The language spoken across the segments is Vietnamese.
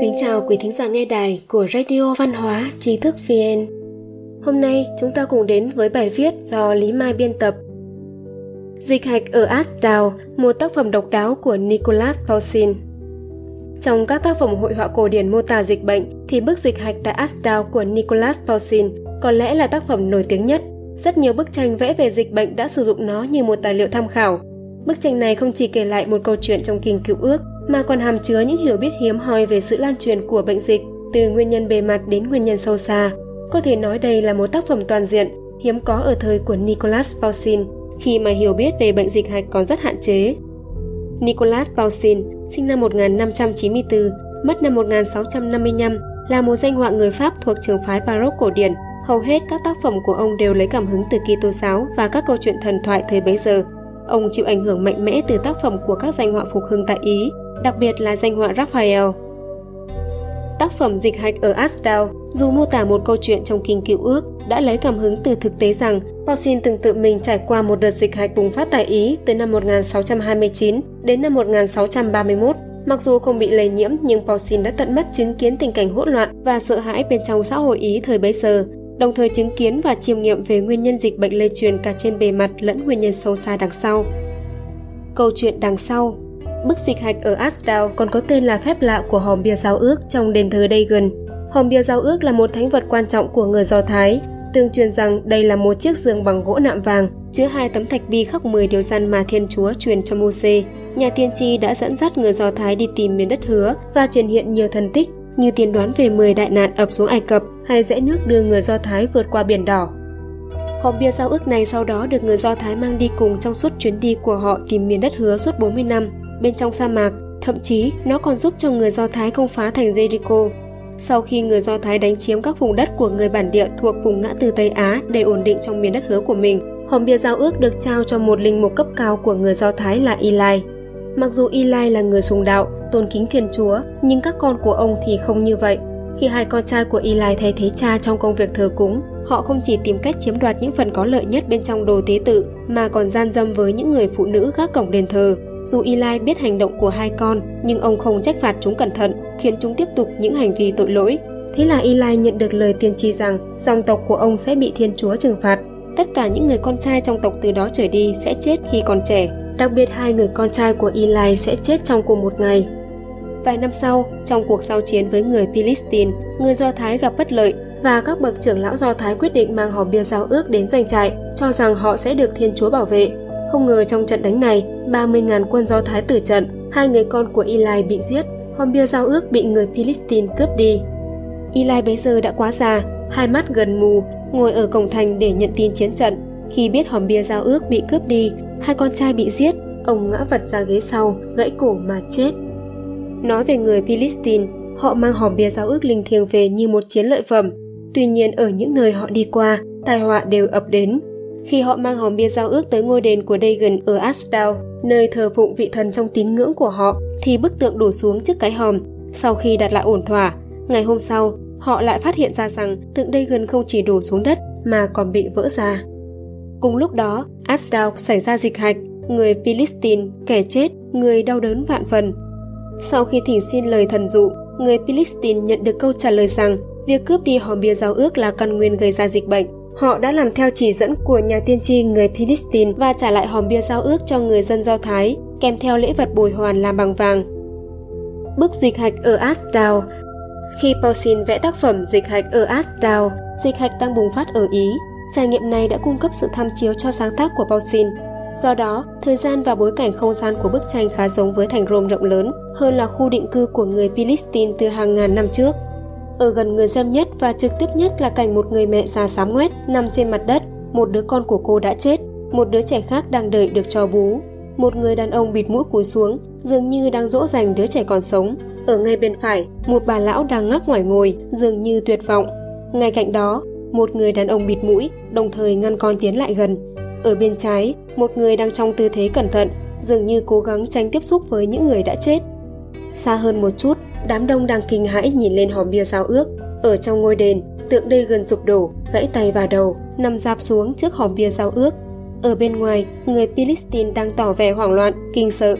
Kính chào quý thính giả nghe đài của Radio Văn hóa Trí thức VN. Hôm nay chúng ta cùng đến với bài viết do Lý Mai biên tập. Dịch hạch ở Asdao, một tác phẩm độc đáo của Nicholas Paulsin. Trong các tác phẩm hội họa cổ điển mô tả dịch bệnh thì bức dịch hạch tại Asdao của Nicholas Paulsin có lẽ là tác phẩm nổi tiếng nhất. Rất nhiều bức tranh vẽ về dịch bệnh đã sử dụng nó như một tài liệu tham khảo. Bức tranh này không chỉ kể lại một câu chuyện trong kinh cựu ước mà còn hàm chứa những hiểu biết hiếm hoi về sự lan truyền của bệnh dịch từ nguyên nhân bề mặt đến nguyên nhân sâu xa. Có thể nói đây là một tác phẩm toàn diện, hiếm có ở thời của Nicholas Paulsin, khi mà hiểu biết về bệnh dịch hạch còn rất hạn chế. Nicholas Paulsin, sinh năm 1594, mất năm 1655, là một danh họa người Pháp thuộc trường phái Baroque cổ điển. Hầu hết các tác phẩm của ông đều lấy cảm hứng từ Kitô giáo và các câu chuyện thần thoại thời bấy giờ. Ông chịu ảnh hưởng mạnh mẽ từ tác phẩm của các danh họa phục hưng tại Ý, đặc biệt là danh họa Raphael. Tác phẩm Dịch hạch ở Asdao dù mô tả một câu chuyện trong kinh cựu ước, đã lấy cảm hứng từ thực tế rằng Paulsin từng tự mình trải qua một đợt dịch hạch bùng phát tại Ý từ năm 1629 đến năm 1631. Mặc dù không bị lây nhiễm nhưng Paulsin đã tận mắt chứng kiến tình cảnh hỗn loạn và sợ hãi bên trong xã hội Ý thời bấy giờ, đồng thời chứng kiến và chiêm nghiệm về nguyên nhân dịch bệnh lây truyền cả trên bề mặt lẫn nguyên nhân sâu xa đằng sau. Câu chuyện đằng sau Bức dịch hạch ở Asdau còn có tên là phép lạ của hòm bia giao ước trong đền thờ Dagon. Hòm bia giao ước là một thánh vật quan trọng của người Do Thái. Tương truyền rằng đây là một chiếc giường bằng gỗ nạm vàng, chứa hai tấm thạch bi khắc 10 điều răn mà Thiên Chúa truyền cho Moses. Nhà tiên tri đã dẫn dắt người Do Thái đi tìm miền đất hứa và truyền hiện nhiều thần tích như tiên đoán về 10 đại nạn ập xuống Ai Cập hay rẽ nước đưa người Do Thái vượt qua biển đỏ. Hộp bia giao ước này sau đó được người Do Thái mang đi cùng trong suốt chuyến đi của họ tìm miền đất hứa suốt 40 năm bên trong sa mạc, thậm chí nó còn giúp cho người Do Thái công phá thành Jericho. Sau khi người Do Thái đánh chiếm các vùng đất của người bản địa thuộc vùng ngã tư Tây Á để ổn định trong miền đất hứa của mình, hòm bia giao ước được trao cho một linh mục cấp cao của người Do Thái là Eli. Mặc dù Eli là người sùng đạo, tôn kính Thiên Chúa, nhưng các con của ông thì không như vậy. Khi hai con trai của Eli thay thế cha trong công việc thờ cúng, họ không chỉ tìm cách chiếm đoạt những phần có lợi nhất bên trong đồ tế tự, mà còn gian dâm với những người phụ nữ gác cổng đền thờ, dù Eli biết hành động của hai con, nhưng ông không trách phạt chúng cẩn thận, khiến chúng tiếp tục những hành vi tội lỗi. Thế là Eli nhận được lời tiên tri rằng dòng tộc của ông sẽ bị Thiên Chúa trừng phạt. Tất cả những người con trai trong tộc từ đó trở đi sẽ chết khi còn trẻ. Đặc biệt hai người con trai của Eli sẽ chết trong cùng một ngày. Vài năm sau, trong cuộc giao chiến với người Philistine, người Do Thái gặp bất lợi và các bậc trưởng lão Do Thái quyết định mang hòm bia giao ước đến doanh trại, cho rằng họ sẽ được Thiên Chúa bảo vệ. Không ngờ trong trận đánh này, 30.000 quân Do Thái tử trận, hai người con của Eli bị giết, hòm bia giao ước bị người Philistine cướp đi. Eli bấy giờ đã quá già, hai mắt gần mù, ngồi ở cổng thành để nhận tin chiến trận. Khi biết hòm bia giao ước bị cướp đi, hai con trai bị giết, ông ngã vật ra ghế sau, gãy cổ mà chết. Nói về người Philistine, họ mang hòm bia giao ước linh thiêng về như một chiến lợi phẩm. Tuy nhiên ở những nơi họ đi qua, tai họa đều ập đến. Khi họ mang hòm bia giao ước tới ngôi đền của Dagon ở Ashdod, nơi thờ phụng vị thần trong tín ngưỡng của họ, thì bức tượng đổ xuống trước cái hòm. Sau khi đặt lại ổn thỏa, ngày hôm sau, họ lại phát hiện ra rằng tượng Dagon không chỉ đổ xuống đất mà còn bị vỡ ra. Cùng lúc đó, Ashdod xảy ra dịch hạch, người Philistine, kẻ chết, người đau đớn vạn phần. Sau khi thỉnh xin lời thần dụ, người Philistine nhận được câu trả lời rằng việc cướp đi hòm bia giao ước là căn nguyên gây ra dịch bệnh. Họ đã làm theo chỉ dẫn của nhà tiên tri người Philistine và trả lại hòm bia giao ước cho người dân Do Thái, kèm theo lễ vật bồi hoàn làm bằng vàng. Bức dịch hạch ở Asdau Khi Paulsin vẽ tác phẩm Dịch hạch ở Asdau, dịch hạch đang bùng phát ở Ý. Trải nghiệm này đã cung cấp sự tham chiếu cho sáng tác của Paulsin. Do đó, thời gian và bối cảnh không gian của bức tranh khá giống với thành Rome rộng lớn hơn là khu định cư của người Philistine từ hàng ngàn năm trước. Ở gần người xem nhất và trực tiếp nhất là cảnh một người mẹ già xám ngoét nằm trên mặt đất, một đứa con của cô đã chết, một đứa trẻ khác đang đợi được cho bú. Một người đàn ông bịt mũi cúi xuống, dường như đang dỗ dành đứa trẻ còn sống. Ở ngay bên phải, một bà lão đang ngắc ngoài ngồi, dường như tuyệt vọng. Ngay cạnh đó, một người đàn ông bịt mũi, đồng thời ngăn con tiến lại gần. Ở bên trái, một người đang trong tư thế cẩn thận, dường như cố gắng tránh tiếp xúc với những người đã chết. Xa hơn một chút, Đám đông đang kinh hãi nhìn lên hòm bia giao ước. Ở trong ngôi đền, tượng đây gần sụp đổ, gãy tay và đầu, nằm dạp xuống trước hòm bia giao ước. Ở bên ngoài, người Philistine đang tỏ vẻ hoảng loạn, kinh sợ.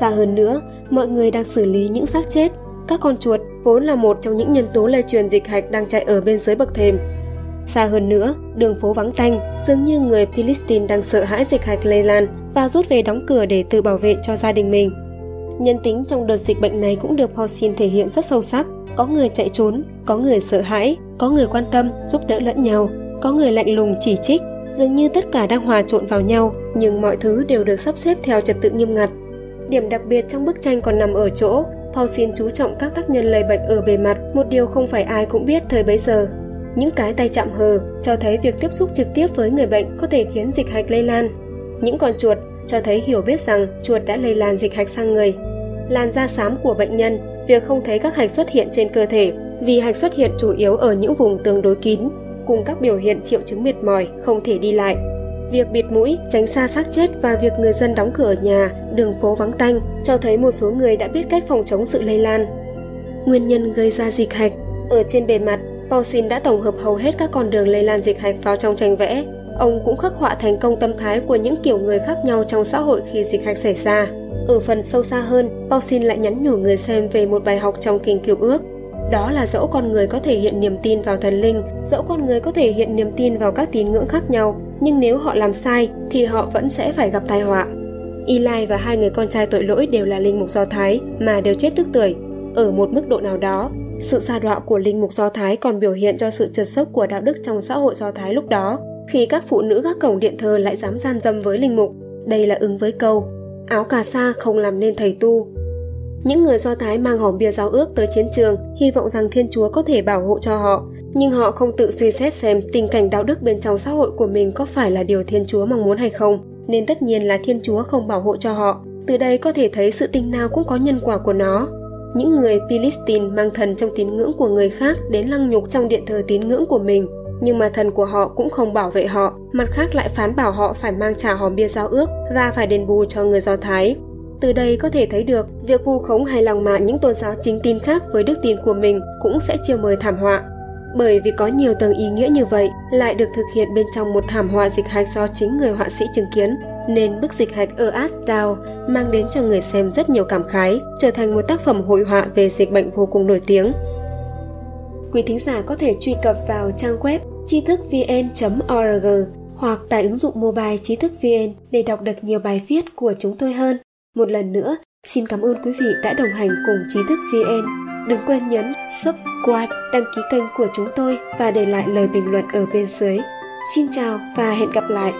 Xa hơn nữa, mọi người đang xử lý những xác chết. Các con chuột vốn là một trong những nhân tố lây truyền dịch hạch đang chạy ở bên dưới bậc thềm. Xa hơn nữa, đường phố vắng tanh, dường như người Philistine đang sợ hãi dịch hạch lây lan và rút về đóng cửa để tự bảo vệ cho gia đình mình. Nhân tính trong đợt dịch bệnh này cũng được Paulson thể hiện rất sâu sắc. Có người chạy trốn, có người sợ hãi, có người quan tâm, giúp đỡ lẫn nhau, có người lạnh lùng chỉ trích. Dường như tất cả đang hòa trộn vào nhau, nhưng mọi thứ đều được sắp xếp theo trật tự nghiêm ngặt. Điểm đặc biệt trong bức tranh còn nằm ở chỗ, Paulson chú trọng các tác nhân lây bệnh ở bề mặt, một điều không phải ai cũng biết thời bấy giờ. Những cái tay chạm hờ cho thấy việc tiếp xúc trực tiếp với người bệnh có thể khiến dịch hạch lây lan. Những con chuột cho thấy hiểu biết rằng chuột đã lây lan dịch hạch sang người. Làn da xám của bệnh nhân, việc không thấy các hạch xuất hiện trên cơ thể vì hạch xuất hiện chủ yếu ở những vùng tương đối kín, cùng các biểu hiện triệu chứng mệt mỏi, không thể đi lại. Việc bịt mũi, tránh xa xác chết và việc người dân đóng cửa ở nhà, đường phố vắng tanh cho thấy một số người đã biết cách phòng chống sự lây lan. Nguyên nhân gây ra dịch hạch Ở trên bề mặt, Paulsin đã tổng hợp hầu hết các con đường lây lan dịch hạch vào trong tranh vẽ. Ông cũng khắc họa thành công tâm thái của những kiểu người khác nhau trong xã hội khi dịch hạch xảy ra. Ở phần sâu xa hơn, Paulsin lại nhắn nhủ người xem về một bài học trong kinh cựu ước. Đó là dẫu con người có thể hiện niềm tin vào thần linh, dẫu con người có thể hiện niềm tin vào các tín ngưỡng khác nhau, nhưng nếu họ làm sai thì họ vẫn sẽ phải gặp tai họa. Eli và hai người con trai tội lỗi đều là linh mục Do Thái mà đều chết tức tuổi. Ở một mức độ nào đó, sự sa đọa của linh mục Do Thái còn biểu hiện cho sự trượt sốc của đạo đức trong xã hội Do Thái lúc đó, khi các phụ nữ gác cổng điện thờ lại dám gian dâm với linh mục. Đây là ứng với câu, áo cà sa không làm nên thầy tu. Những người Do Thái mang hòm bia giáo ước tới chiến trường, hy vọng rằng Thiên Chúa có thể bảo hộ cho họ, nhưng họ không tự suy xét xem tình cảnh đạo đức bên trong xã hội của mình có phải là điều Thiên Chúa mong muốn hay không, nên tất nhiên là Thiên Chúa không bảo hộ cho họ. Từ đây có thể thấy sự tình nào cũng có nhân quả của nó. Những người Philistine mang thần trong tín ngưỡng của người khác đến lăng nhục trong điện thờ tín ngưỡng của mình, nhưng mà thần của họ cũng không bảo vệ họ, mặt khác lại phán bảo họ phải mang trả hòm bia giao ước và phải đền bù cho người Do Thái. Từ đây có thể thấy được, việc vu khống hay lòng mạ những tôn giáo chính tin khác với đức tin của mình cũng sẽ chiêu mời thảm họa. Bởi vì có nhiều tầng ý nghĩa như vậy lại được thực hiện bên trong một thảm họa dịch hạch do chính người họa sĩ chứng kiến, nên bức dịch hạch ở Ashdod mang đến cho người xem rất nhiều cảm khái, trở thành một tác phẩm hội họa về dịch bệnh vô cùng nổi tiếng. Quý thính giả có thể truy cập vào trang web tri thức vn.org hoặc tải ứng dụng mobile trí thức VN để đọc được nhiều bài viết của chúng tôi hơn. Một lần nữa, xin cảm ơn quý vị đã đồng hành cùng trí thức VN. Đừng quên nhấn subscribe, đăng ký kênh của chúng tôi và để lại lời bình luận ở bên dưới. Xin chào và hẹn gặp lại!